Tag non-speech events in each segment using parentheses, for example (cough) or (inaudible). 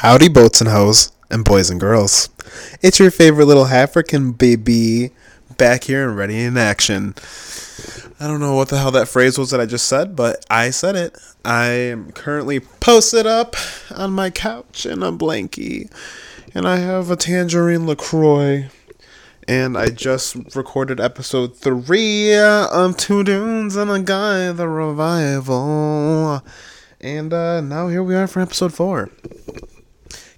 Howdy, boats and hoes, and boys and girls. It's your favorite little African baby back here and ready in action. I don't know what the hell that phrase was that I just said, but I said it. I am currently posted up on my couch in a blankie, and I have a tangerine LaCroix. And I just recorded episode three of Two Dunes and a Guy, the revival. And uh, now here we are for episode four.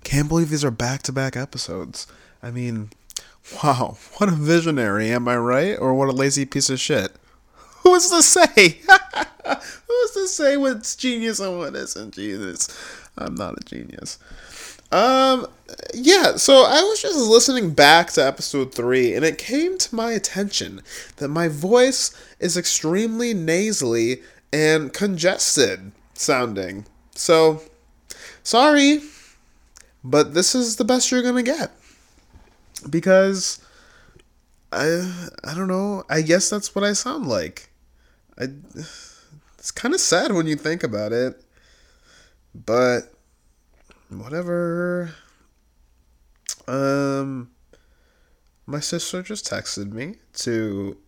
Can't believe these are back to back episodes. I mean, wow, (laughs) what a visionary, am I right? Or what a lazy piece of shit. (laughs) Who's to say? (laughs) Who's to say what's genius and what isn't genius? I'm not a genius. Um, yeah, so I was just listening back to episode three, and it came to my attention that my voice is extremely nasally and congested sounding. So, sorry, but this is the best you're gonna get because I I don't know. I guess that's what I sound like. I it's kind of sad when you think about it, but whatever. Um, my sister just texted me to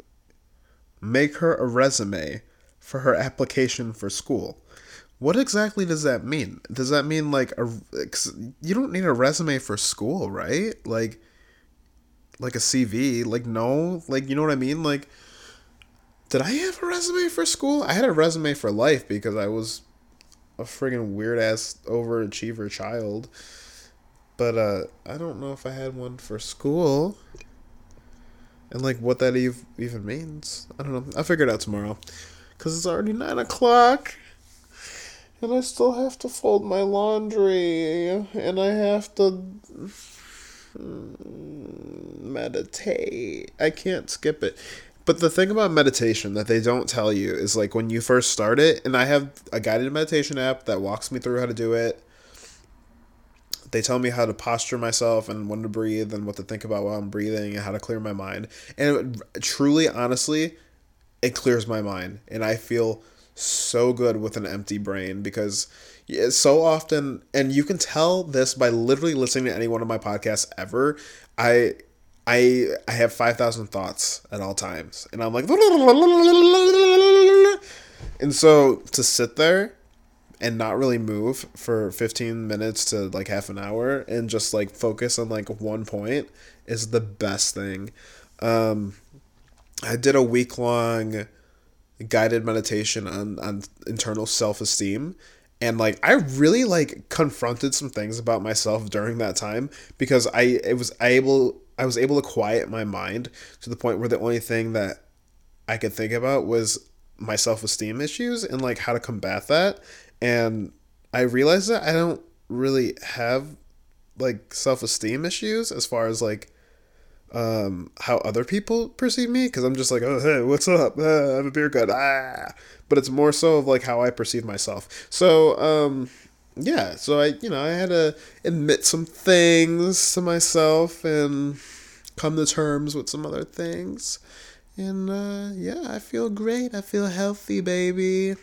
make her a resume for her application for school. What exactly does that mean? Does that mean like a you don't need a resume for school, right? Like like a CV, like no, like you know what I mean? Like did I have a resume for school? I had a resume for life because I was a friggin' weird ass overachiever child. But uh I don't know if I had one for school. And like what that even means. I don't know. I'll figure it out tomorrow. Cause it's already nine o'clock and I still have to fold my laundry, and I have to meditate. I can't skip it. But the thing about meditation that they don't tell you is like when you first start it, and I have a guided meditation app that walks me through how to do it. They tell me how to posture myself and when to breathe and what to think about while I'm breathing and how to clear my mind. And it, truly, honestly, it clears my mind. And I feel so good with an empty brain because so often and you can tell this by literally listening to any one of my podcasts ever. I i i have 5000 thoughts at all times and i'm like (laughs) and so to sit there and not really move for 15 minutes to like half an hour and just like focus on like one point is the best thing. Um i did a week long guided meditation on on internal self-esteem. And like I really like confronted some things about myself during that time because I it was able I was able to quiet my mind to the point where the only thing that I could think about was my self-esteem issues and like how to combat that. And I realized that I don't really have like self-esteem issues as far as like um, how other people perceive me because I'm just like, oh, hey, what's up? Uh, I have a beer gut. Ah. But it's more so of like how I perceive myself. So, um, yeah, so I, you know, I had to admit some things to myself and come to terms with some other things. And, uh, yeah, I feel great. I feel healthy, baby.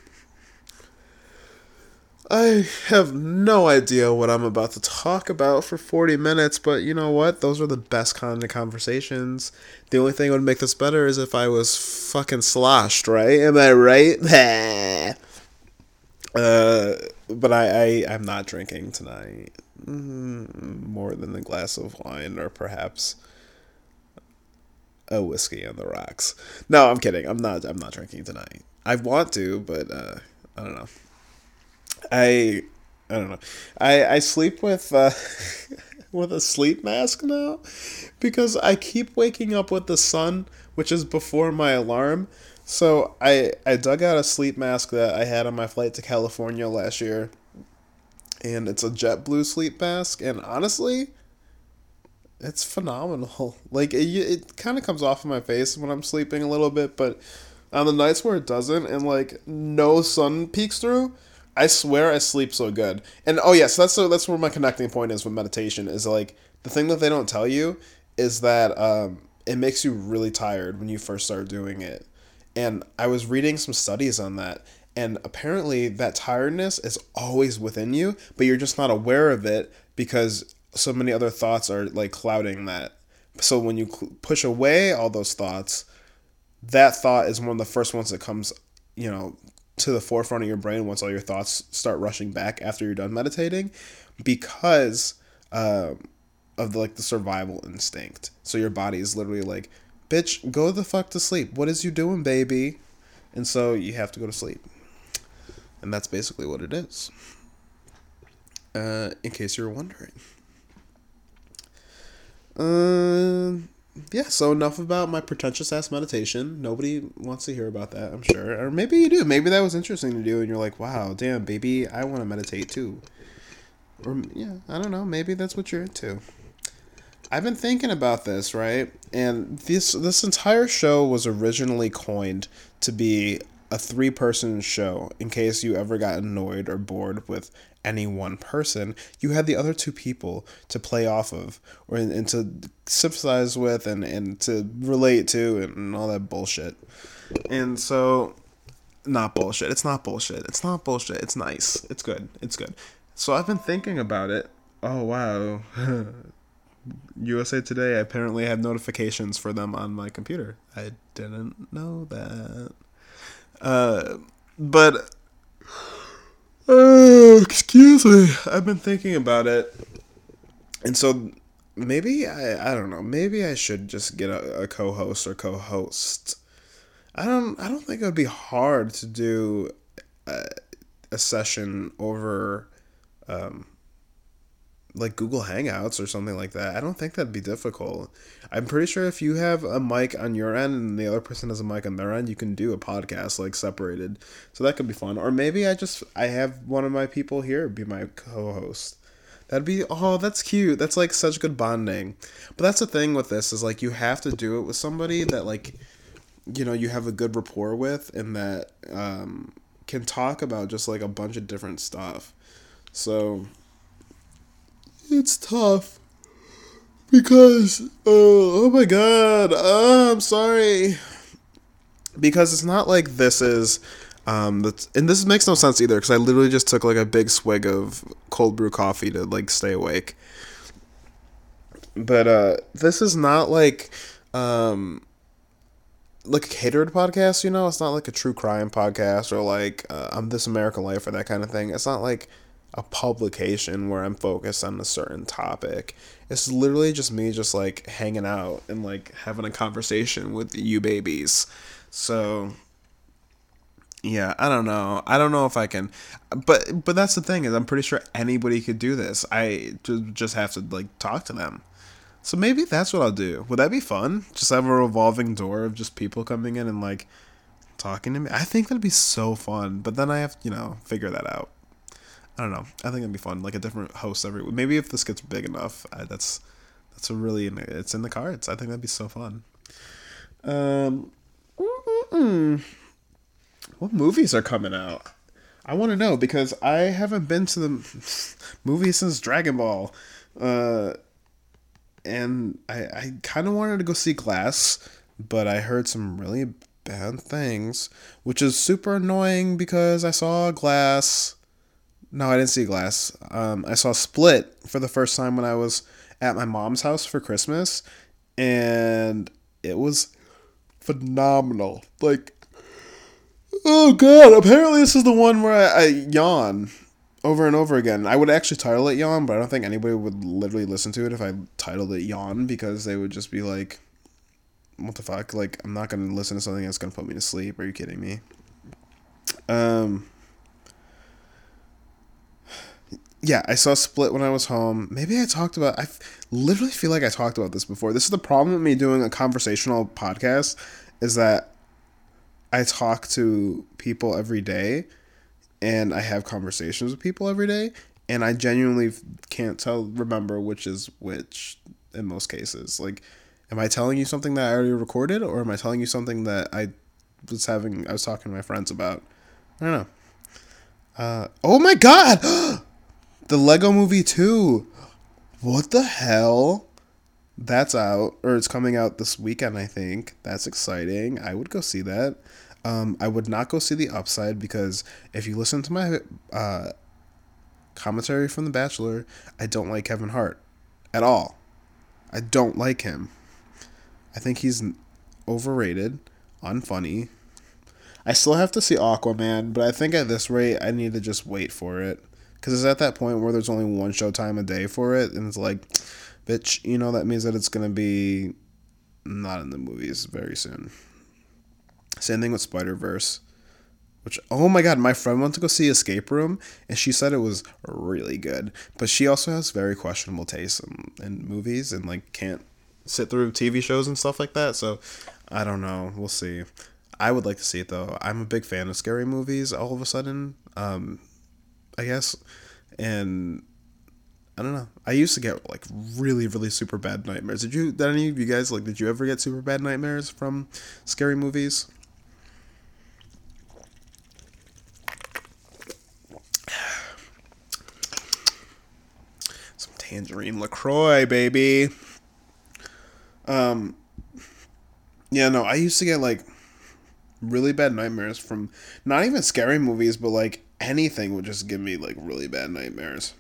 I have no idea what I'm about to talk about for 40 minutes, but you know what? Those are the best kind of conversations. The only thing would make this better is if I was fucking sloshed, right? Am I right? (laughs) uh, but I, I, I'm not drinking tonight. Mm, more than a glass of wine, or perhaps a whiskey on the rocks. No, I'm kidding. I'm not. I'm not drinking tonight. I want to, but uh, I don't know. I I don't know. I I sleep with uh, (laughs) with a sleep mask now because I keep waking up with the sun, which is before my alarm. So I I dug out a sleep mask that I had on my flight to California last year, and it's a JetBlue sleep mask. And honestly, it's phenomenal. (laughs) Like it, it kind of comes off of my face when I'm sleeping a little bit, but on the nights where it doesn't and like no sun peeks through I swear I sleep so good. And oh yes, yeah, so that's that's where my connecting point is with meditation is like the thing that they don't tell you is that um, it makes you really tired when you first start doing it. And I was reading some studies on that, And apparently, that tiredness is always within you, but you're just not aware of it because so many other thoughts are like clouding that. So when you push away all those thoughts, that thought is one of the first ones that comes, you know, to the forefront of your brain once all your thoughts start rushing back after you're done meditating because uh, of the, like the survival instinct. So your body is literally like, bitch, go the fuck to sleep. What is you doing, baby? And so you have to go to sleep. And that's basically what it is. Uh, in case you're wondering. Uh, yeah, so enough about my pretentious ass meditation. Nobody wants to hear about that, I'm sure. Or maybe you do. Maybe that was interesting to do and you're like, wow, damn, baby, I want to meditate too. Or, yeah, I don't know. Maybe that's what you're into. I've been thinking about this, right? And this this entire show was originally coined to be a three person show in case you ever got annoyed or bored with any one person. You had the other two people to play off of or and, to sympathize with and, and to relate to and all that bullshit. And so not bullshit. It's not bullshit. It's not bullshit. It's nice. It's good. It's good. So I've been thinking about it. Oh wow. (laughs) USA Today I apparently have notifications for them on my computer. I didn't know that. Uh, but uh, excuse me, I've been thinking about it, and so maybe I I don't know. Maybe I should just get a, a co-host or co-host. I don't I don't think it would be hard to do a, a session over um, like Google Hangouts or something like that. I don't think that'd be difficult. I'm pretty sure if you have a mic on your end and the other person has a mic on their end, you can do a podcast like separated. So that could be fun. Or maybe I just I have one of my people here be my co-host. That'd be oh, that's cute. That's like such good bonding. But that's the thing with this is like you have to do it with somebody that like you know you have a good rapport with and that um, can talk about just like a bunch of different stuff. So it's tough. Because uh, oh my god uh, i'm sorry. Because it's not like this is um that's and this makes no sense either because i literally just took like a big swig of cold brew coffee to like stay awake. But uh this is not like um like a catered podcast you know? It's not like a true crime podcast or like uh, i'm this american life or that kind of thing. It's not like a publication where I'm focused on a certain topic. It's literally just me just like hanging out and like having a conversation with you babies. So yeah, I don't know. I don't know if I can but but that's the thing is I'm pretty sure anybody could do this. I just have to like talk to them. So maybe that's what I'll do. Would that be fun? Just have a revolving door of just people coming in and like talking to me. I think that'd be so fun. But then I have, you know, figure that out. I don't know. I think it'd be fun, like a different host every. Maybe if this gets big enough, I, that's that's a really it's in the cards. I think that'd be so fun. Um, what movies are coming out? I want to know because I haven't been to the (laughs) movie since Dragon Ball, uh, and I I kind of wanted to go see Glass, but I heard some really bad things, which is super annoying because I saw Glass no, I didn't see Glass. Um, I saw Split for the first time when I was at my mom's house for Christmas, and it was phenomenal. Like, oh god! Apparently, this is the one where I, I yawn over and over again. I would actually title it Yawn, but I don't think anybody would literally listen to it if I titled it Yawn because they would just be like, "What the fuck?" Like, I'm not gonna listen to something that's gonna put me to sleep. Are you kidding me? Um yeah, I saw Split when I was home. Maybe I talked about. I literally feel like I talked about this before. This is the problem with me doing a conversational podcast, is that I talk to people every day, and I have conversations with people every day, and I genuinely can't tell remember which is which in most cases. Like, am I telling you something that I already recorded, or am I telling you something that I was having? I was talking to my friends about. I don't know. Uh, oh my god! (gasps) The Lego Movie 2. What the hell? That's out, or it's coming out this weekend, I think. That's exciting. I would go see that. Um, I would not go see The Upside because if you listen to my uh, commentary from The Bachelor, I don't like Kevin Hart at all. I don't like him. I think he's overrated, unfunny. I still have to see Aquaman, but I think at this rate, I need to just wait for it. Because it's at that point where there's only one showtime a day for it, and it's like, bitch, you know, that means that it's to be not in the movies very soon. Same thing with Spider Verse. Which oh my god, my friend went to go see Escape Room and she said it was really good. But she also has very questionable taste in, in movies and like can't sit through TV shows and stuff like that. So I don't know. We'll see. I would like to see it though. I'm a big fan of scary movies all of a sudden. Um, I guess. And I don't know. I used to get like really, really super bad nightmares. Did you? Did any of you guys like? Did you ever get super bad nightmares from scary movies? Some tangerine Lacroix, baby. Um. Yeah, no. I used to get like really bad nightmares from not even scary movies, but like anything would just give me like really bad nightmares.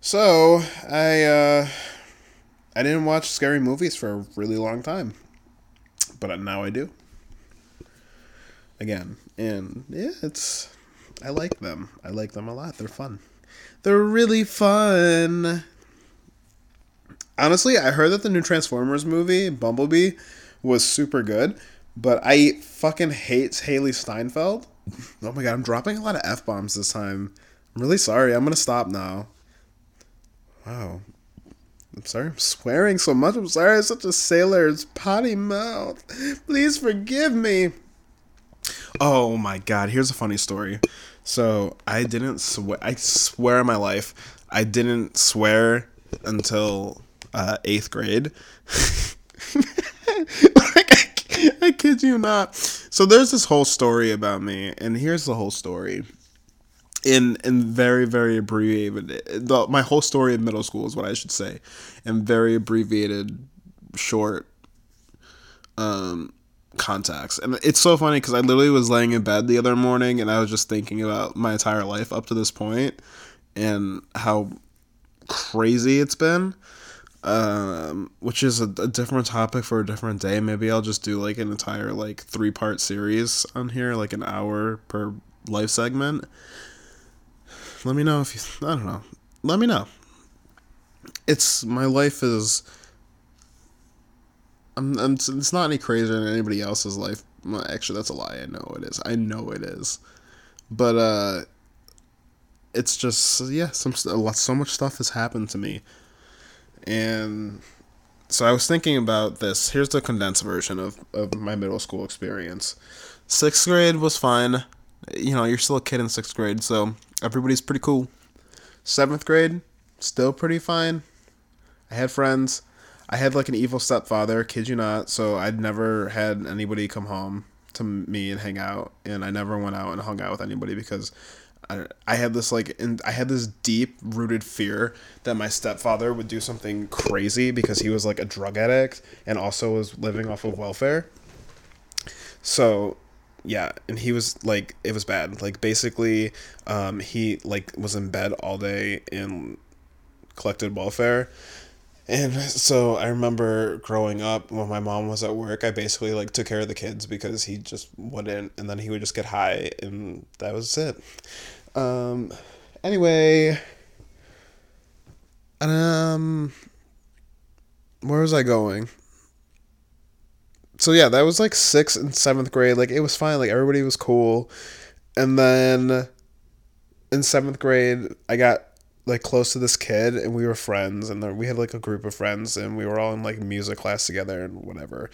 So I uh, I didn't watch scary movies for a really long time, but now I do. Again, and yeah, it's I like them. I like them a lot. They're fun. They're really fun. Honestly, I heard that the new Transformers movie, Bumblebee, was super good, but I fucking hate Hailee Steinfeld. Oh my god, I'm dropping a lot of F bombs this time. I'm really sorry. I'm gonna stop now. Wow. I'm sorry I'm swearing so much. I'm sorry I'm such a sailor's potty mouth. Please forgive me. Oh my god, here's a funny story. So I didn't swear I swear in my life, I didn't swear until uh, eighth grade. (laughs) I, kid you not. So there's this whole story about me, and here's the whole story. In in very very abbreviated the, my whole story of middle school is what i should say. In very abbreviated short um contacts. And it's so funny because i literally was laying in bed the other morning and i was just thinking about my entire life up to this point and how crazy it's been um which is a, a different topic for a different day maybe i'll just do like an entire like three part series on here like an hour per life segment let me know if you. I don't know. Let me know. It's my life is. I'm, I'm. It's not any crazier than anybody else's life. Well, actually, that's a lie. I know it is. I know it is. But uh, it's just yeah. Some a lot. So much stuff has happened to me, and so I was thinking about this. Here's the condensed version of of my middle school experience. Sixth grade was fine. You know, you're still a kid in sixth grade, so everybody's pretty cool. Seventh grade, still pretty fine. I had friends. I had like an evil stepfather, kid you not. So I'd never had anybody come home to me and hang out, and I never went out and hung out with anybody because I, I had this like in, I had this deep rooted fear that my stepfather would do something crazy because he was like a drug addict and also was living off of welfare. So yeah and he was like it was bad. Like basically um he like was in bed all day and collected welfare. And so i remember growing up when my mom was at work i basically like took care of the kids because he just wouldn't and then he would just get high and that was it um anyway um where was i going so yeah, that was like sixth and seventh grade. Like it was fine. Like everybody was cool. And then in seventh grade, I got like close to this kid, and we were friends, and we had like a group of friends, and we were all in like music class together and whatever.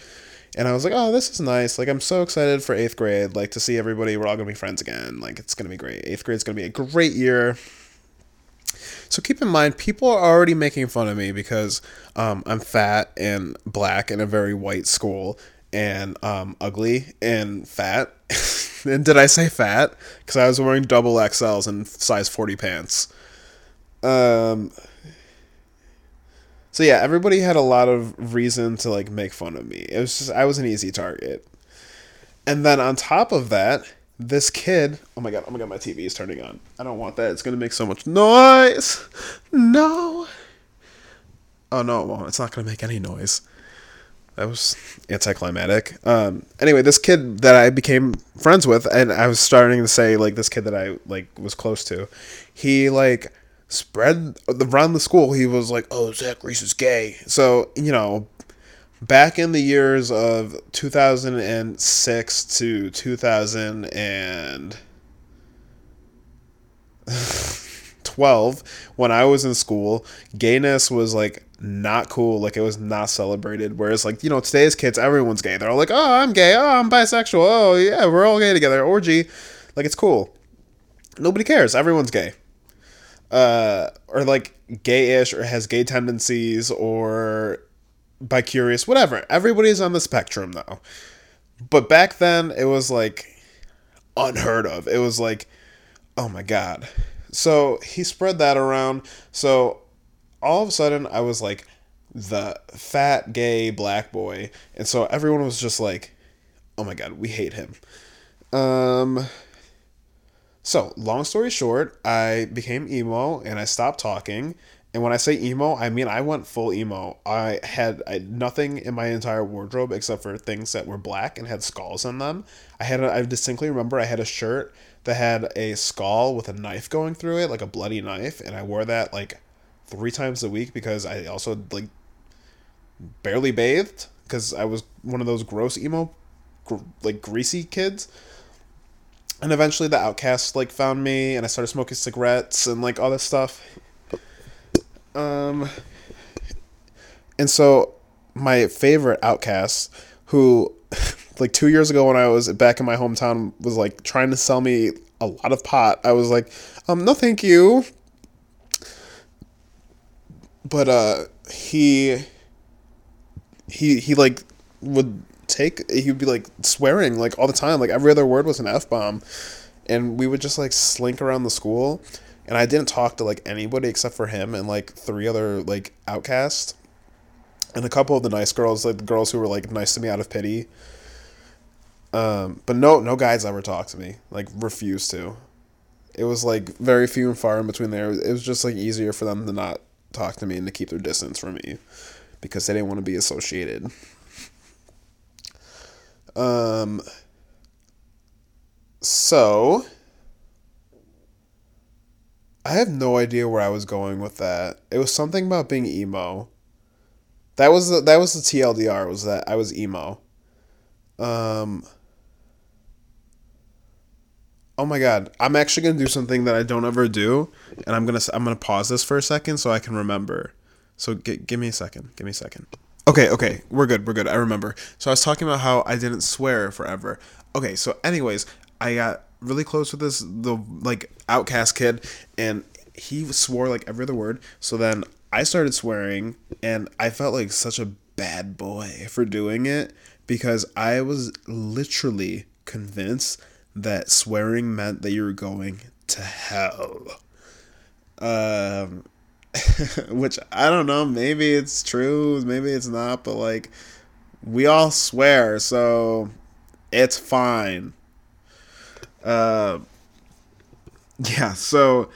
And I was like, oh, this is nice. Like I'm so excited for eighth grade. Like to see everybody. We're all gonna be friends again. Like it's gonna be great. Eighth grade's gonna be a great year. So keep in mind, people are already making fun of me because um, I'm fat and black in a very white school, and um, ugly and fat. (laughs) and did I say fat? Because I was wearing double XLs and size 40 pants. Um, so yeah, everybody had a lot of reason to like make fun of me. It was just I was an easy target. and then on top of that, this kid. Oh my god! Oh my god! My TV is turning on. I don't want that. It's gonna make so much noise. No. Oh no! It's not gonna make any noise. That was anticlimactic. Um. Anyway, this kid that I became friends with, and I was starting to say like this kid that I like was close to, he like spread around the school. He was like, "Oh, Zach Reese is gay." So you know, back in the years of 2006 to 2012 when i was in school gayness was like not cool like it was not celebrated. Whereas like you know today's kids everyone's gay. They're all like oh i'm gay. Oh i'm bisexual. Oh yeah we're all gay together. Orgy. Like it's cool. Nobody cares. Everyone's gay uh or like gayish or has gay tendencies or by curious, whatever. Everybody's on the spectrum though. But back then it was like unheard of. It was like, oh my god. So he spread that around. So all of a sudden I was like the fat gay black boy. And so everyone was just like, oh my god, we hate him. Um so, long story short, I became emo and I stopped talking and when I say emo, I mean I went full emo. I had I, nothing in my entire wardrobe except for things that were black and had skulls on them. I had a, I distinctly remember I had a shirt that had a skull with a knife going through it, like a bloody knife, and I wore that like three times a week because I also like barely bathed because I was one of those gross emo, gr- like greasy kids. And eventually the outcast like found me and I started smoking cigarettes and like all this stuff um, and so my favorite outcast, who (laughs) like two years ago when I was back in my hometown, was like trying to sell me a lot of pot. I was like, um, no, thank you. But uh, he he he like would take he'd be like swearing like all the time like every other word was an f-bomb and we would just like slink around the school and I didn't talk to like anybody except for him and like three other like outcasts, and a couple of the nice girls, like the girls who were like nice to me out of pity. Um, but no, no guys ever talked to me. Like refused to. It was like very few and far in between there. It was just like easier for them to not talk to me and to keep their distance from me, because they didn't want to be associated. Um. So I have no idea where I was going with that. It was something about being emo. That was the, that was the TLDR was that I was emo. Um Oh my god, I'm actually going to do something that I don't ever do and I'm going to I'm going to pause this for a second so I can remember. So g- give me a second. Give me a second. Okay, okay. We're good. We're good. I remember. So I was talking about how I didn't swear forever. Okay, so anyways, I got really close with this the like outcast kid and he swore like every other word so then i started swearing and i felt like such a bad boy for doing it because i was literally convinced that swearing meant that you were going to hell um (laughs) which i don't know maybe it's true maybe it's not but like we all swear so it's fine uh, yeah, so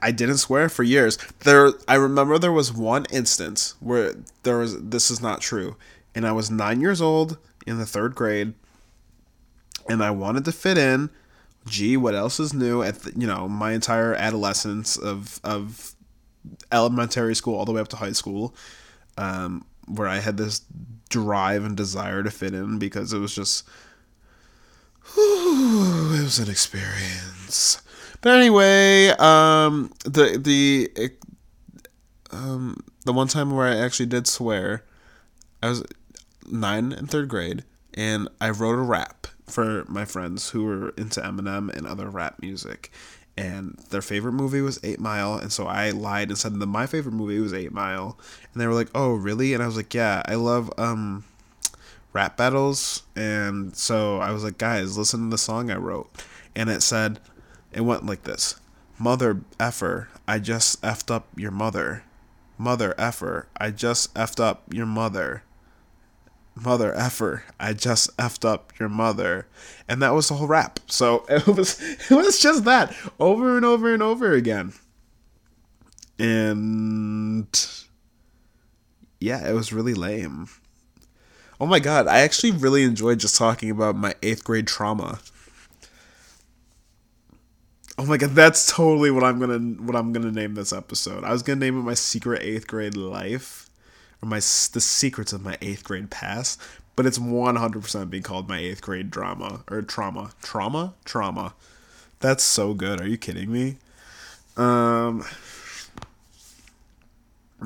I didn't swear for years. There, I remember there was one instance where there was this is not true, and I was nine years old in the third grade, and I wanted to fit in. Gee, what else is new? At the, you know my entire adolescence of of elementary school all the way up to high school, um, where I had this drive and desire to fit in because it was just (sighs) it was an experience. But anyway, um, the the um, the one time where I actually did swear, I was nine in third grade, and I wrote a rap for my friends who were into Eminem and other rap music, and their favorite movie was Eight Mile, and so I lied and said that my favorite movie was Eight Mile, and they were like, "Oh, really?" And I was like, "Yeah, I love um." rap battles. And so I was like, guys, listen to the song I wrote. And it said, it went like this Mother effer, I just effed up your mother. Mother effer, I just effed up your mother. Mother effer, I just effed up your mother. And that was the whole rap. So (laughs) it was it was just that over and over and over again. And yeah, it was really lame. Oh my god, I actually really enjoyed just talking about my eighth grade trauma. Oh my god, that's totally what I'm gonna what I'm gonna name this episode. I was gonna name it my secret eighth grade life, or my the secrets of my eighth grade past. But it's 100% being called my eighth grade drama or trauma, trauma, trauma. That's so good. Are you kidding me? Um.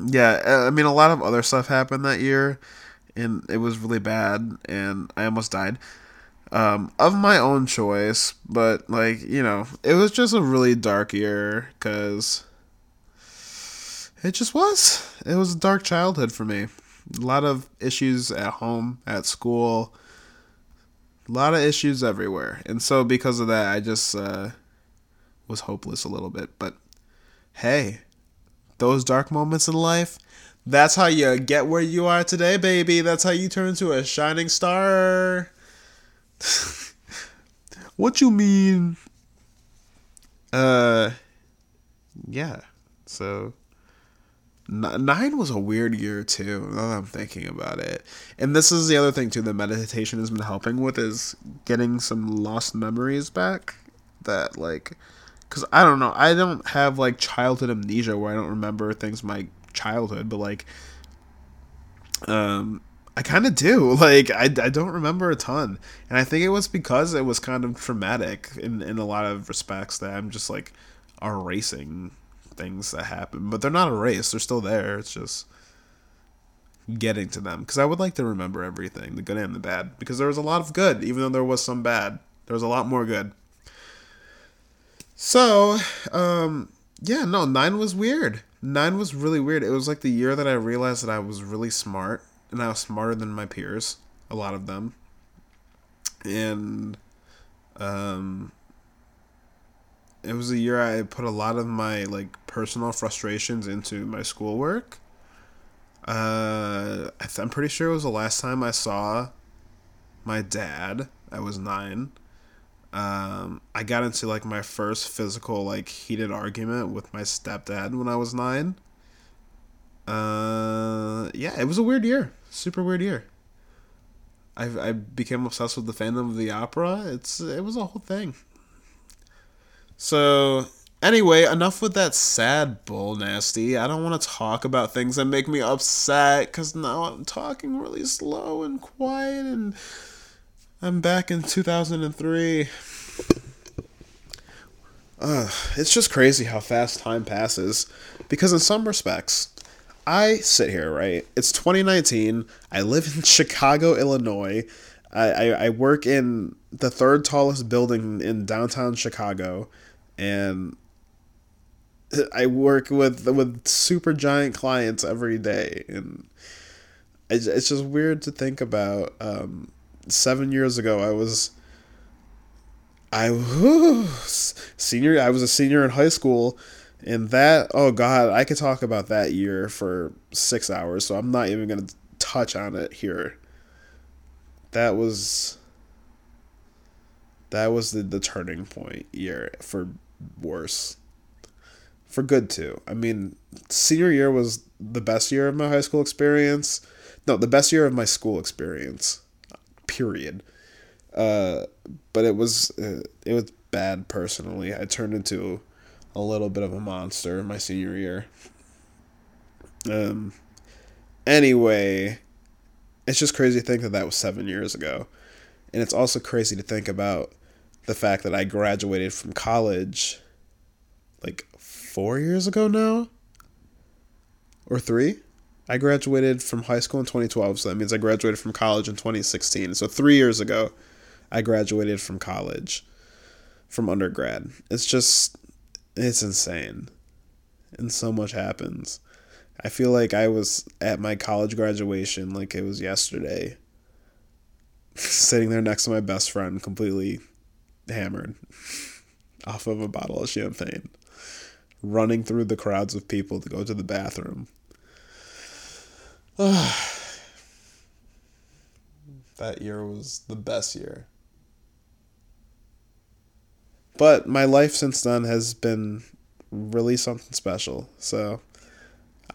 Yeah, I mean, a lot of other stuff happened that year, and it was really bad, and I almost died um, of my own choice, but like you know, it was just a really dark year because it just was. It was a dark childhood for me. A lot of issues at home, at school, a lot of issues everywhere, and so because of that, I just uh, was hopeless a little bit. But hey, those dark moments in life. That's how you get where you are today, baby. That's how you turn into a shining star. (laughs) what you mean? Uh, yeah. So nine was a weird year too. Now that I'm thinking about it, and this is the other thing too that meditation has been helping with is getting some lost memories back. That like, cause I don't know, I don't have like childhood amnesia where I don't remember things my childhood, but like, um, I kind of do. (laughs) Like, I, I don't remember a ton. And I think it was because it was kind of traumatic in, in a lot of respects that I'm just like erasing things that happen. But they're not erased, they're still there. It's just getting to them. Because I would like to remember everything the good and the bad. Because there was a lot of good, even though there was some bad. There was a lot more good. So, um, yeah, no, nine was weird. Nine was really weird. It was like the year that I realized that I was really smart and I was smarter than my peers, a lot of them. And um it was a year I put a lot of my like personal frustrations into my schoolwork. Uh, th- I'm pretty sure it was the last time I saw my dad. I was nine. Um, I got into like my first physical like heated argument with my stepdad when I was nine. Uh, yeah, it was a weird year super weird year. I I became obsessed with the Phantom of the Opera. It's it was a whole thing. So anyway, enough with that sad bull nasty. I don't want to talk about things that make me upset because now I'm talking really slow and quiet and I'm back in 2003. Uh, it's just crazy how fast time passes because in some respects I sit here, right? It's 2019. I live in (laughs) Chicago, Illinois. I, I, I work in the third tallest building in downtown Chicago, and I work with with super giant clients every day, and it's, it's just weird to think about. Um, seven years ago, I was I senior. I was a senior in high school and that, oh God, I could talk about that year for six hours, so I'm not even to touch on it here. That was. That was the, the turning point year for worse. For good, too. I mean, senior year was the best year of my high school experience. No, the best year of my school experience. Period. Uh, but it was uh, it was bad personally. I turned into a little bit of a monster my senior year. Um. Anyway, it's just crazy to think that that was seven years ago, and it's also crazy to think about the fact that I graduated from college like four years ago now, or three. I graduated from high school in 2012, so that means I graduated from college in 2016. So three years ago, I graduated from college, from undergrad. It's just it's insane. And so much happens. I feel like I was at my college graduation like it was yesterday. (laughs) Sitting there next to my best friend, completely hammered (laughs) off of a bottle of champagne, running through the crowds of people to go to the bathroom. (sighs) That year was the best year. But my life since then has been really something special. So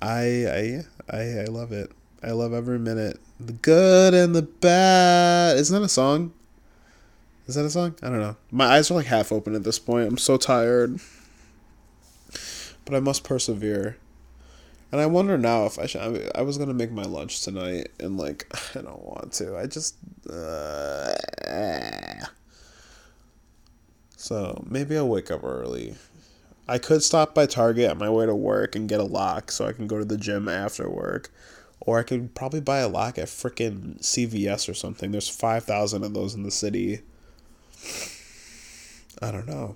I I I, I love it. I love every minute. The good and the bad. Isn't that a song? Is that a song? I don't know. My eyes are like half open at this point. I'm so tired. But I must persevere. And I wonder now if I should. I was gonna make my lunch tonight, and like (sighs) I don't want to. I just. Uh, so maybe I'll wake up early. I could stop by Target on my way to work and get a lock so I can go to the gym after work. Or I could probably buy a lock at freaking CVS or something. There's 5,000 of those in the city. I don't know.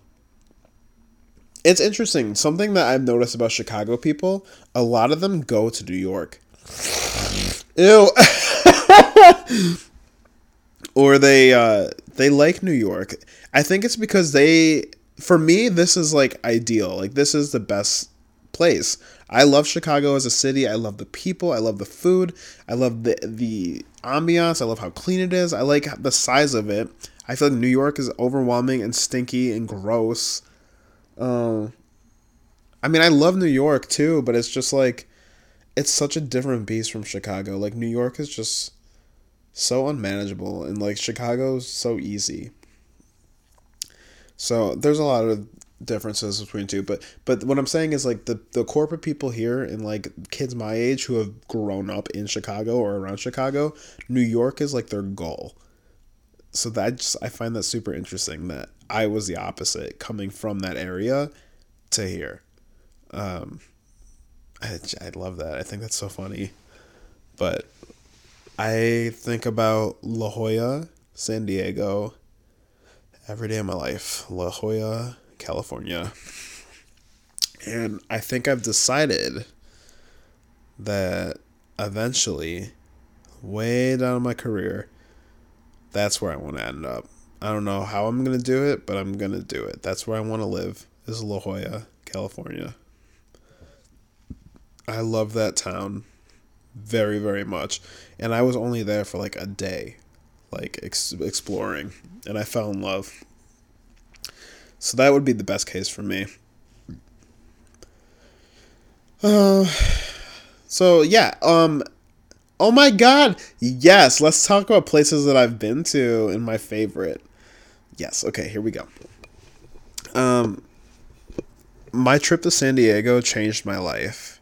It's interesting. Something that I've noticed about Chicago people, a lot of them go to New York. Ew. (laughs) or they uh, they like New York. I think it's because they for me this is like ideal. Like this is the best place. I love Chicago as a city. I love the people. I love the food. I love the the ambiance. I love how clean it is. I like the size of it. I feel like New York is overwhelming and stinky and gross. Um, I mean, I love New York too, but it's just like it's such a different beast from Chicago. Like New York is just so unmanageable, and like Chicago's so easy. So there's a lot of differences between two, but but what I'm saying is like the the corporate people here and like kids my age who have grown up in Chicago or around Chicago, New York is like their goal. So that just I find that super interesting that I was the opposite coming from that area to here. Um, I I love that. I think that's so funny, but I think about La Jolla, San Diego, every day of my life. La Jolla, California. And I think I've decided that eventually, way down in my career, that's where I want to end up. I don't know how I'm going to do it, but I'm going to do it. That's where I want to live, is La Jolla, California. I love that town very, very much. And I was only there for like a day, like ex- exploring, and I fell in love. So that would be the best case for me. Uh, so yeah, um, oh my god, yes, let's talk about places that I've been to and my favorite. Yes, okay, here we go. Um, my trip to San Diego changed my life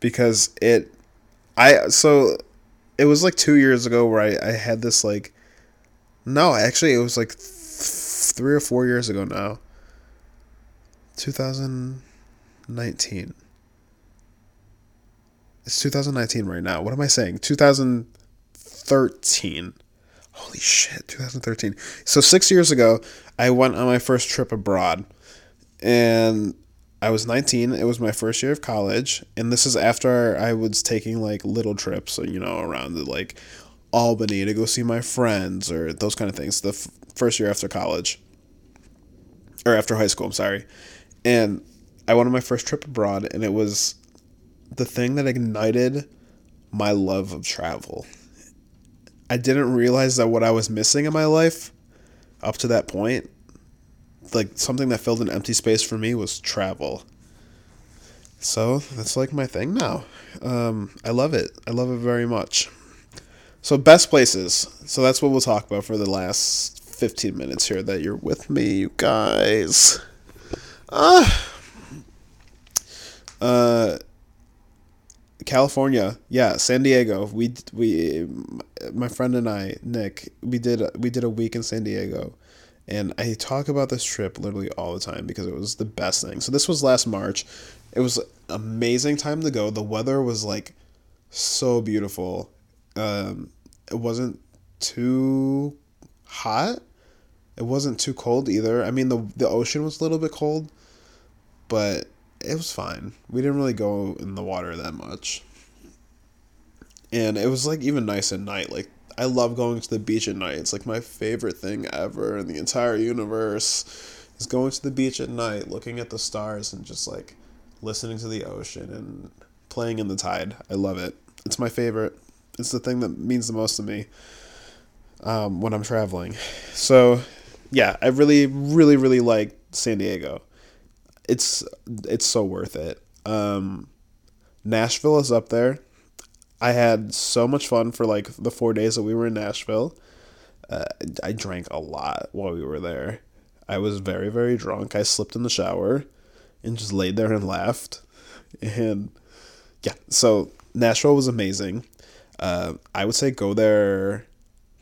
because it, I so, it was like two years ago where I I had this like, no, actually it was like th- three or four years ago now. 2019. It's 2019 right now. What am I saying? 2013. Holy shit, 2013. So six years ago, I went on my first trip abroad, and I was 19. It was my first year of college, and this is after I was taking like little trips, you know, around the like Albany to go see my friends or those kind of things. The f- first year after college, or after high school. I'm sorry, and I went on my first trip abroad, and it was the thing that ignited my love of travel. I didn't realize that what I was missing in my life up to that point, like something that filled an empty space for me, was travel. So that's like my thing now. Um, I love it. I love it very much. So, best places. So, that's what we'll talk about for the last 15 minutes here that you're with me, you guys. Ah. Uh, California, yeah, San Diego. We we my friend and I, Nick, we did we did a week in San Diego, and I talk about this trip literally all the time because it was the best thing. So this was last March. It was amazing time to go. The weather was like so beautiful. Um, it wasn't too hot. It wasn't too cold either. I mean the the ocean was a little bit cold, but it was fine. We didn't really go in the water that much. And it was like even nice at night. Like I love going to the beach at night. It's like my favorite thing ever in the entire universe is going to the beach at night, looking at the stars and just like listening to the ocean and playing in the tide. I love it. It's my favorite. It's the thing that means the most to me. um, when I'm traveling. So, yeah, I really, really, really like San Diego. It's it's so worth it. Um, Nashville is up there. I had so much fun for like the four days that we were in Nashville. Uh, I drank a lot while we were there. I was very, very drunk. I slipped in the shower and just laid there and laughed. And yeah, so Nashville was amazing. Uh, I would say go there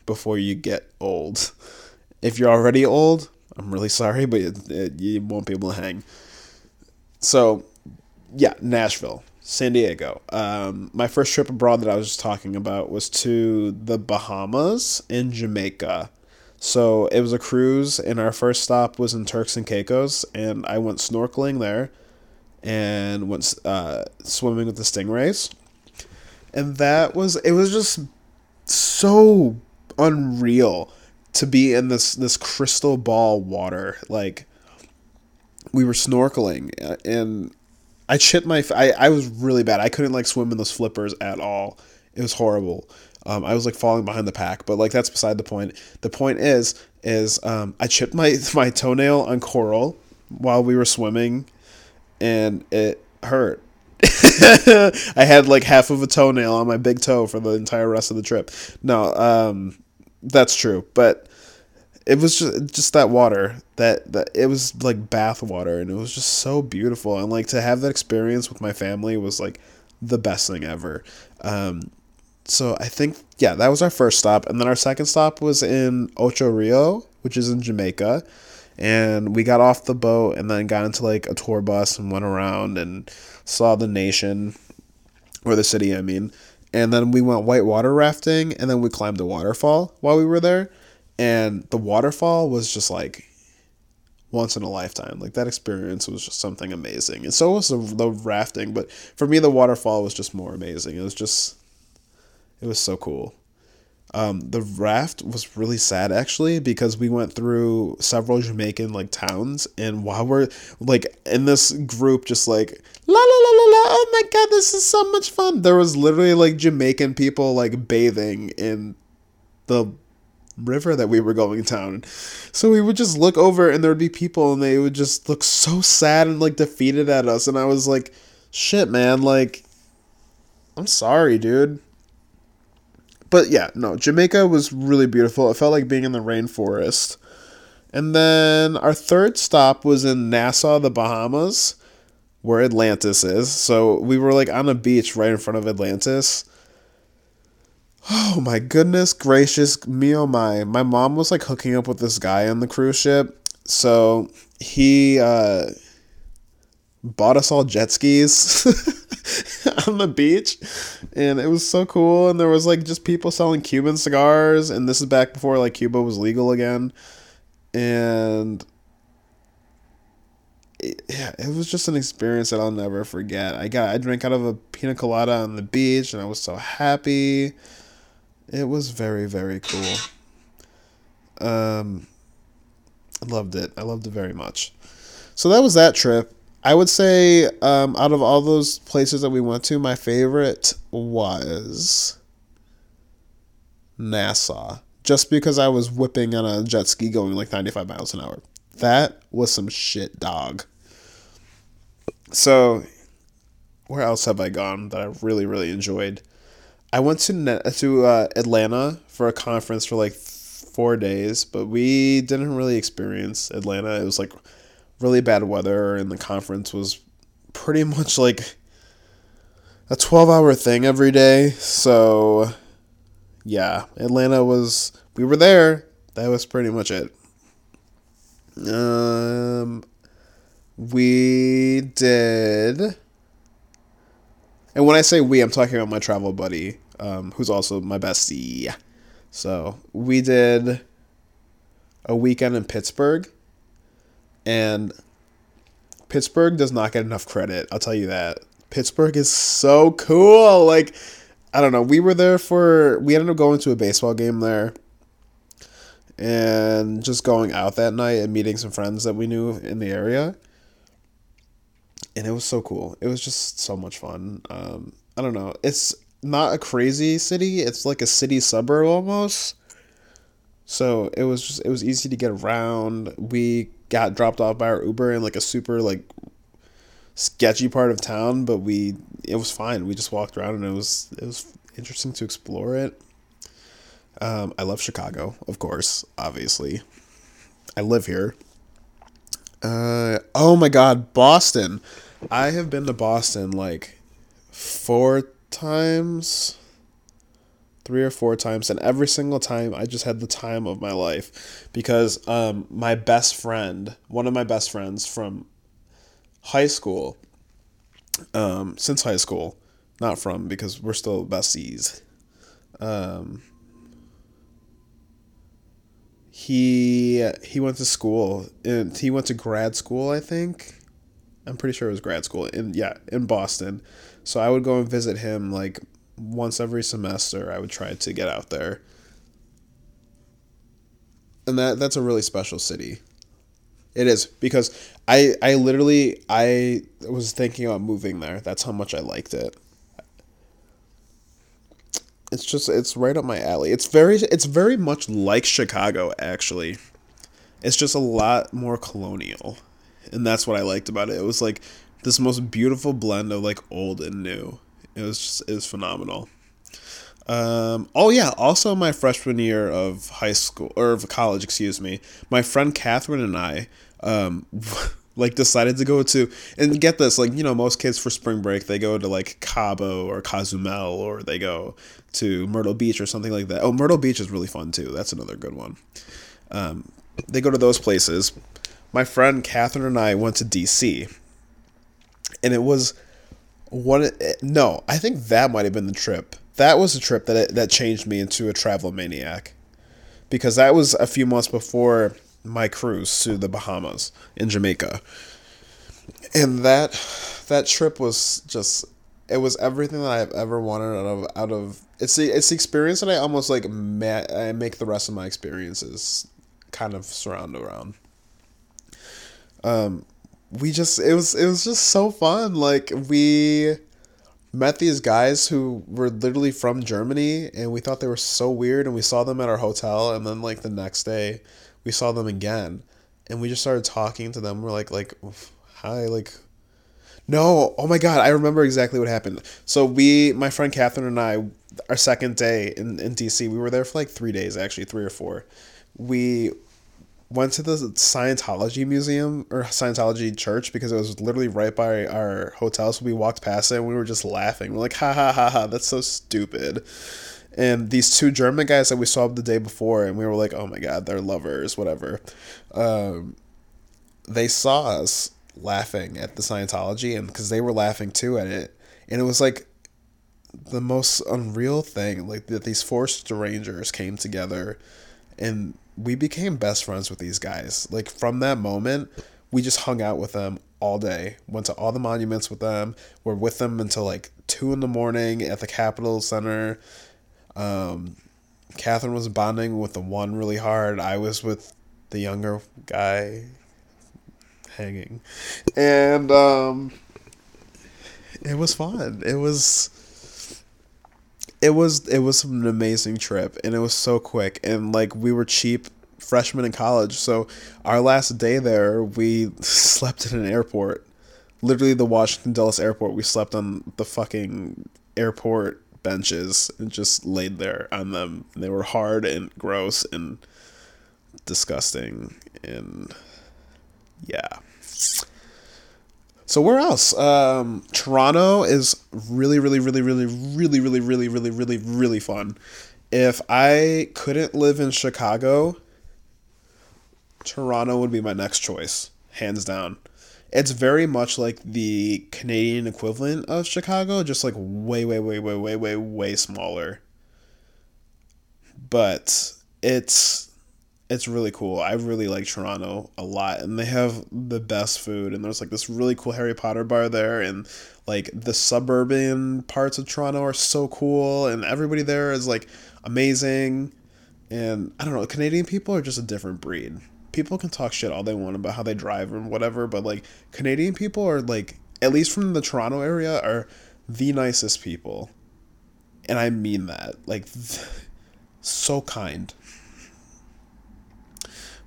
before you get old. If you're already old, I'm really sorry, but it, it, you won't be able to hang. So, yeah, Nashville, San Diego. Um, my first trip abroad that I was just talking about was to the Bahamas and Jamaica. So it was a cruise, and our first stop was in Turks and Caicos, and I went snorkeling there, and went uh, swimming with the stingrays, and that was it was just so unreal to be in this this crystal ball water like we were snorkeling uh, and I shit my I, I was really bad. I couldn't like swim in those flippers at all. It was horrible. Um, I was like falling behind the pack, but like that's beside the point. The point is is um, I chipped my (laughs) my toenail on coral while we were swimming, and it hurt. (laughs) I had like half of a toenail on my big toe for the entire rest of the trip. No, um, that's true, but it was just just that water that that it was like bath water, and it was just so beautiful. And like to have that experience with my family was like the best thing ever. Um, so I think yeah, that was our first stop, and then our second stop was in Ocho Rio, which is in Jamaica and we got off the boat and then got into like a tour bus and went around and saw the nation or the city i mean and then we went whitewater rafting and then we climbed a waterfall while we were there and the waterfall was just like once in a lifetime. Like that experience was just something amazing. And so was the, the rafting but for me the waterfall was just more amazing. It was just it was so cool. Um, the raft was really sad actually because we went through several Jamaican like towns. And while we're like in this group just like la la la la la oh my god this is so much fun there was literally like Jamaican people like bathing in the river that we were going down so we would just look over and there would be people and they would just look so sad and like defeated at us and I was like shit man like I'm sorry dude but yeah, no, Jamaica was really beautiful. It felt like being in the rainforest. And then our third stop was in Nassau, the Bahamas, where Atlantis is. So we were like on a beach right in front of Atlantis. Oh my goodness gracious, me oh my. My mom was like hooking up with this guy on the cruise ship. So he uh, bought us all jet skis. (laughs) on the beach and it was so cool and there was like just people selling cuban cigars and this is back before like cuba was legal again and it, yeah it was just an experience that i'll never forget i got i drank out of a pina colada on the beach and i was so happy it was very very cool um i loved it i loved it very much so that was that trip I would say um, out of all those places that we went to, my favorite was Nassau. Just because I was whipping on a jet ski going like 95 miles an hour. That was some shit, dog. So, where else have I gone that I really, really enjoyed? I went to to uh, Atlanta for a conference for like four days, but we didn't really experience Atlanta. It was like really bad weather, and the conference was pretty (laughs) much like a 12 hour thing every day. So, yeah, Atlanta was, we were there. That was pretty much it. Um, we did, and when I say we, I'm talking about my travel buddy, um, who's also my bestie. So we did a weekend in Pittsburgh and Pittsburgh does not get enough credit. I'll tell you that. Pittsburgh is so cool. Like, I don't know. We were there for, we ended up going to a baseball game there and just going out that night and meeting some friends that we knew in the area. And it was so cool. It was just so much fun. Um, I don't know. It's not a crazy city, it's like a city suburb almost. So it was just it was easy to get around. We got dropped off by our Uber in like a super like sketchy part of town, but we it was fine. We just walked around and it was it was interesting to explore it. Um, I love Chicago, of course, obviously. I live here. Uh, oh my god, Boston. I have been to Boston like four times, three or four times, and every single time I just had the time of my life because um, my best friend, one of my best friends from high school, um, since high school, not from because we're still besties. Um, he he went to school and he went to grad school, I think. I'm pretty sure it was grad school in yeah in Boston. So I would go and visit him like once every semester. I would try to get out there, and that that's a really special city. It is because I I literally I was thinking about moving there. That's how much I liked it. It's just it's right up my alley. It's very it's very much like Chicago actually. It's just a lot more colonial. And that's what I liked about it. It was like this most beautiful blend of like old and new. It was just it was phenomenal. Um, oh yeah, also my freshman year of high school or of college, excuse me. My friend Catherine and I um, (laughs) like decided to go to and get this like you know most kids for spring break they go to like Cabo or Cozumel or they go to Myrtle Beach or something like that. Oh, Myrtle Beach is really fun too. That's another good one. Um, they go to those places. My friend Catherine and I went to DC, and it was one. No, I think that might have been the trip. That was a trip that that changed me into a travel maniac, because that was a few months before my cruise to the Bahamas in Jamaica. And that that trip was just it was everything that I've ever wanted out of out of it's the it's the experience that I almost like ma- I make the rest of my experiences kind of surround around. Um we just it was it was just so fun like we met these guys who were literally from Germany and we thought they were so weird and we saw them at our hotel and then like the next day we saw them again and we just started talking to them. We're like, like, hi, like, no, oh my god, I remember exactly what happened. So we, my friend Catherine and I, our second day in, in DC, we were there for like three days, actually, three or four. We went to the Scientology museum or Scientology church because it was literally right by our hotel. So we walked past it and we were just laughing. We're like, ha ha ha ha, that's so stupid and these two German guys that we saw the day before, and we were like, oh my god, they're lovers, whatever. Um, they saw us laughing at the Scientology, and because they were laughing too at it, and it was like the most unreal thing, like that these four strangers came together, and we became best friends with these guys. Like from that moment, we just hung out with them all day. Went to all the monuments with them. We're with them until like two in the morning at the Capitol Center um, Catherine was bonding with the one really hard. I was with the younger guy hanging. And um, it was fun. It was it was it was an amazing trip and it was so quick and like we were cheap freshmen in college. So our last day there, we (laughs) slept at an airport. Literally the Washington Dulles airport. We slept on the fucking airport benches and just laid there on them. They were hard and gross and disgusting and yeah. So where else? Um, Toronto is really, really, really, really, really, really, really, really, really, really fun. If I couldn't live in Chicago, Toronto would be my next choice, hands down it's very much like the Canadian equivalent of Chicago, just like way, way, way, way, way, way, way smaller. But it's it's really cool. I really like Toronto a lot, and they have the best food. And there's like this really cool Harry Potter bar there, and like the suburban parts of Toronto are so cool, and everybody there is like amazing. And I don't know, Canadian people are just a different breed people can talk shit all they want about how they drive and whatever, but like Canadian people are like at least from the Toronto area are the nicest people. And I mean that. Like (laughs) so kind.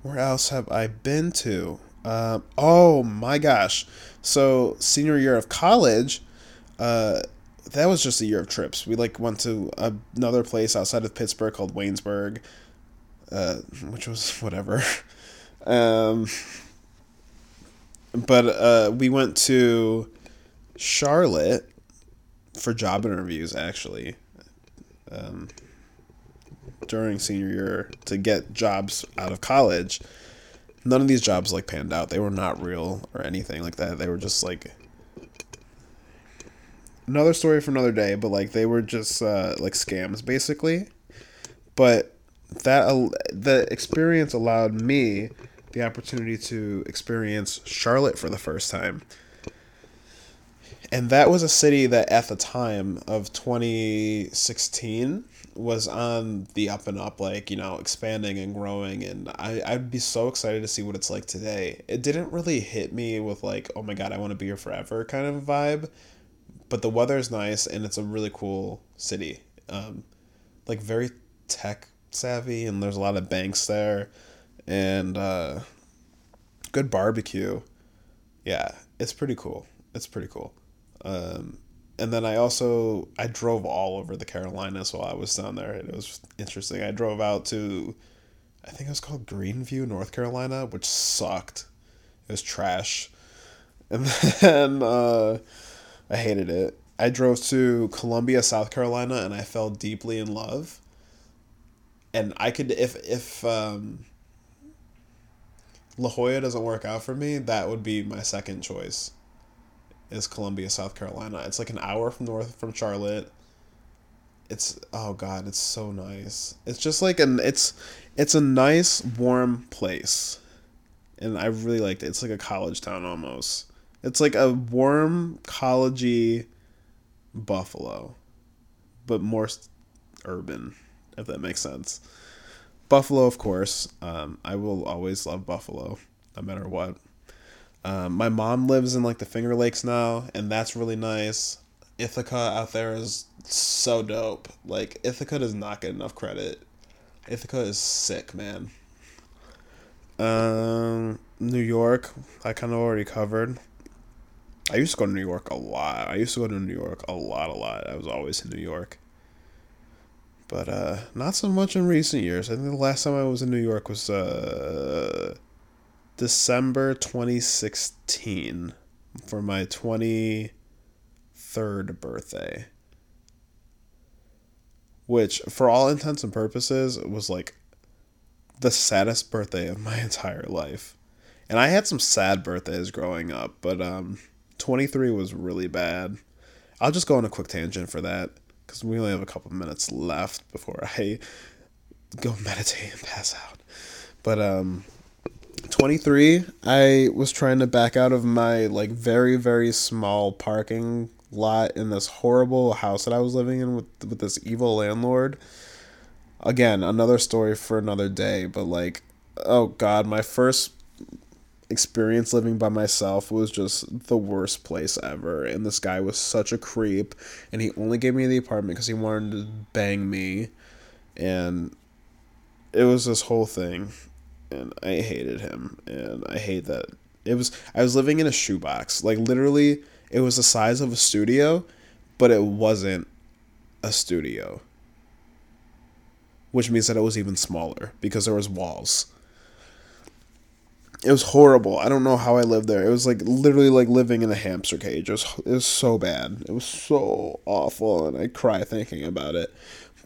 Where else have I been to? Uh, oh my gosh. So, senior year of college, uh, that was just a year of trips. We like went to another place outside of Pittsburgh called Waynesburg, uh, which was (laughs) whatever. um, but uh, we went to Charlotte for job interviews actually um, during senior year to get jobs out of college. None of these jobs like panned out. They were not real or anything like that. They were just like another story for another day. But like they were just uh, like scams basically. But that the experience allowed me the opportunity to experience Charlotte for the first time. And that was a city that at the time of 2016 was on the up and up, like, you know, expanding and growing. And I, I'd be so excited to see what it's like today. It didn't really hit me with, like, oh my God, I want to be here forever kind of vibe. But the weather is nice and it's a really cool city. Um, like, very tech savvy, and there's a lot of banks there. And uh, good barbecue. Yeah, it's pretty cool. It's pretty cool. Um, and then I also I drove all over the Carolinas while I was down there. It was interesting. I drove out to I think it was called Greenview, North Carolina, which sucked. It was trash. And (laughs) then uh, I hated it. I drove to Columbia, South Carolina, and I fell deeply in love. And I could if if um, La Jolla doesn't work out for me, that would be my second choice is Columbia, South Carolina. It's like an hour from north from Charlotte. It's oh god, it's so nice. It's just like an it's it's a nice warm place. And I really liked it. It's like a college town almost. It's like a warm collegey Buffalo, but more urban, if that makes sense. Buffalo, of course. Um, I will always love Buffalo, no matter what. Um, my mom lives in like the Finger Lakes now, and that's really nice. Ithaca out there is so dope. Like Ithaca does not get enough credit. Ithaca is sick, man. Um, New York, I kind of already covered. I used to go to New York a lot. I used to go to New York a lot, a lot. I was always in New York. But uh, not so much in recent years. I think the last time I was in New York was uh, December 2016 for my 23rd birthday. Which, for all intents and purposes, was like the saddest birthday of my (laughs) entire life. And I had some sad birthdays growing up, but um, 23 was really bad. I'll just go on a quick tangent for that because we only have a couple minutes left before I (laughs) go meditate and pass out. But um, 23, I was trying to back out of my like very very small parking lot in this horrible house that I was living in with with this evil landlord. Again, another story for another day, but like oh god, my first experience living by myself was just the worst place ever and this guy was such a creep and he only gave me the apartment cuz he wanted to bang me and it was this whole thing and I hated him, and I hate that it was. I was living in a shoebox, like literally, it was the size of a studio, but it wasn't a studio, which means that it was even smaller because there was walls. It was horrible. I don't know how I lived there. It was like literally like living in a hamster cage. It was it was so bad. It was so awful, and I cry thinking about it.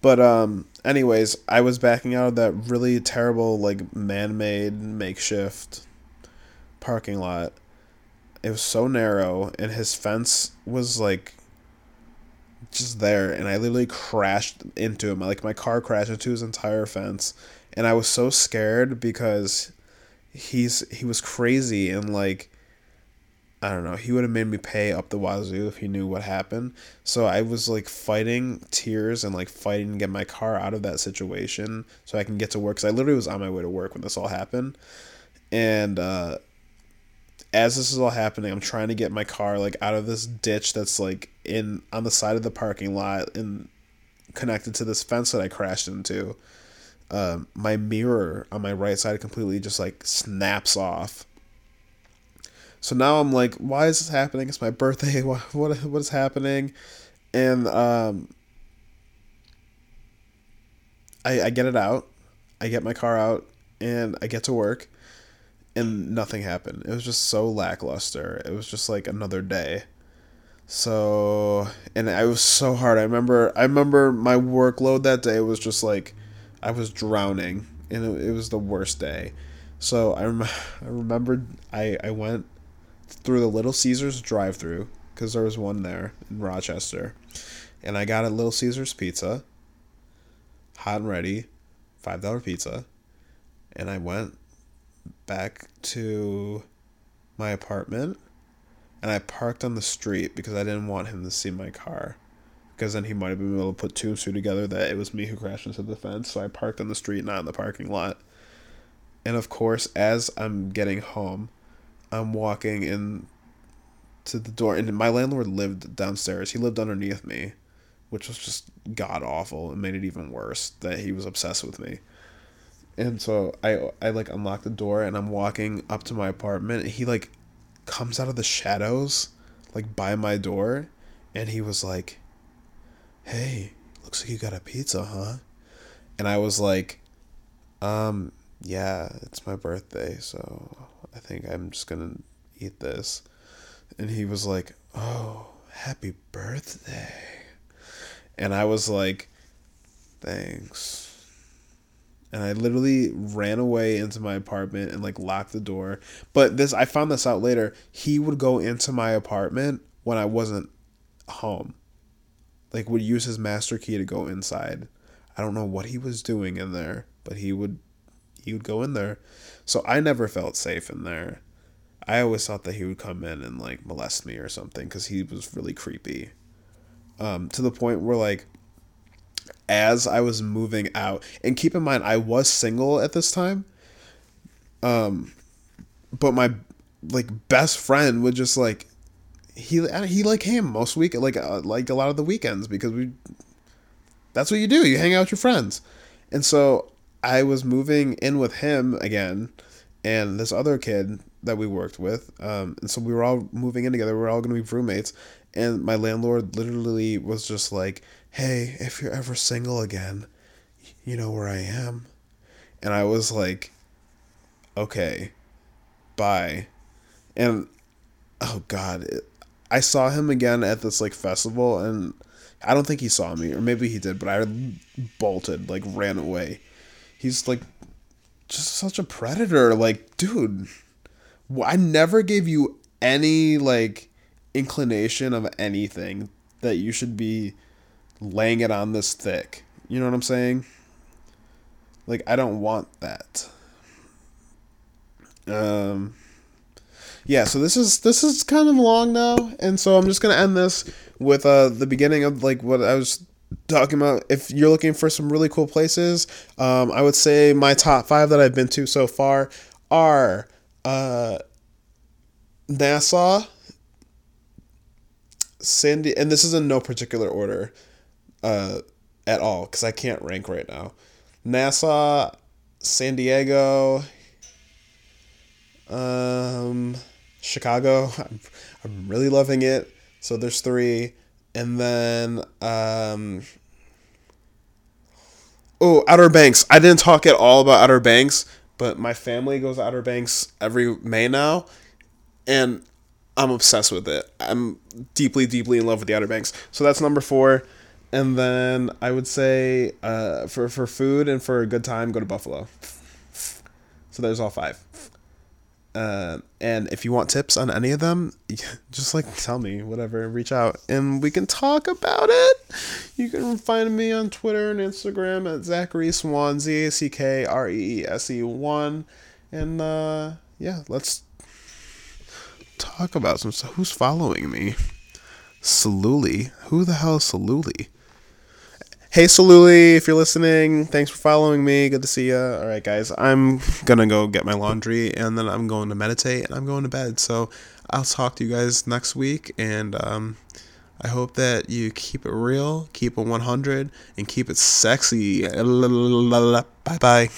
But um, anyways, I was backing out of that really terrible like man-made makeshift parking lot. It was so narrow, and his fence was like just there, and I literally crashed into him. Like my car crashed into his entire fence, and I was so scared because he's he was crazy and like I don't know. He would have made me pay up the wazoo if he knew what happened. So I was like fighting tears and like fighting to get my car out of that situation so I can get to work. Cause I literally was on my way to work when this all happened. And uh, as this is all happening, I'm trying to get my car like out of this ditch that's like in on the side of the parking lot and connected to this fence that I crashed into. uh, my mirror on my right side completely just like snaps off. So now I'm like, why is this happening? It's my birthday. (laughs) What what is happening? And um, I I get it out. I get my car out and I get to work and nothing happened. It was just so lackluster. It was just like another day. So, and I was so hard. I remember I remember my workload that day was just like I was drowning and it, it was the worst day. So I, rem- (laughs) I remembered I, I went through the Little Caesars drive through because there was one there in Rochester. And I got a Little Caesars pizza, hot and ready, $5 pizza. And I went back to my apartment and I parked on the street because I didn't want him to see my car. Because then he might have been able to put two and two together that it was me who crashed into the fence. So I parked on the street, not in the parking lot. And of course, as I'm getting home, I'm walking in to the door, and my landlord lived downstairs. He lived underneath me, which was just god awful. It made it even worse that he was obsessed with me. And so I I like unlock the door and I'm walking up to my apartment. he like comes out of the shadows, like by my door, and he was like, "Hey, looks like you got a pizza, huh?" And I was like, "Um, yeah, it's my birthday, so I think I'm just gonna eat this." And he was like, "Oh, happy birthday!" And I was like, "Thanks." and I literally ran away into my apartment and like locked the door. But this I found this out later. He would go into my apartment when I wasn't home. Like would use his master key to go inside. I don't know what he was doing in there, but he would he would go in there. So I never felt safe in there. I always thought that he would come in and like molest me or something cuz he was really creepy. Um to the point where like as I was moving out. And keep in mind, I was single at this time. Um, but my like best friend would just like he he like came most week like uh, like a lot of the weekends because we that's what you do you hang out with your friends and so i was moving in with him again and this other kid that we worked with um, and so we were all moving in together we were all going to be roommates and my landlord literally was just like hey, if you're ever single again, you know where I am. And I was like, okay, bye. And oh god, it, I saw him again at this like festival and I don't think he saw me or maybe he did, but I bolted, like ran away. He's like just such a predator, like dude. I never gave you any like inclination of anything that you should be laying it on this thick. You know what I'm saying? Like I don't want that. Um yeah, so this is this is kind of long now, and so I'm just gonna end this with uh the beginning of like what I was talking about. If you're looking for some really cool places, um, I would say my top five that I've been to so far are uh Nassau, Sandy, and this is in no particular order uh, at all because I can't rank right now. Nassau, San Diego, um, Chicago. (laughs) I'm, I'm really loving it. So there's three, and then um, oh, Outer Banks. I didn't talk at all about Outer Banks, but my family goes Outer Banks every May now, and I'm obsessed with it. I'm deeply, deeply in love with the Outer Banks. So that's number four and then I would say uh, for for food and for a good time, go to Buffalo. So there's all five. Uh, and if you want tips on any of them, (laughs) just like tell me, whatever, reach out and we can talk about it. You can find me on Twitter and Instagram at ZackReese1, Z A C K R E E S E 1. And uh, yeah, let's talk about some stuff. Who's following me? Saluli. Who the hell is Saluli? Hey Saluli, if you're listening, thanks for following me. Good to see you. All right, guys, I'm gonna go get my laundry and then I'm going to meditate and I'm going to bed. So I'll talk to you guys next week, and um, I hope that you keep it real, keep it 100, and keep it sexy. Bye bye.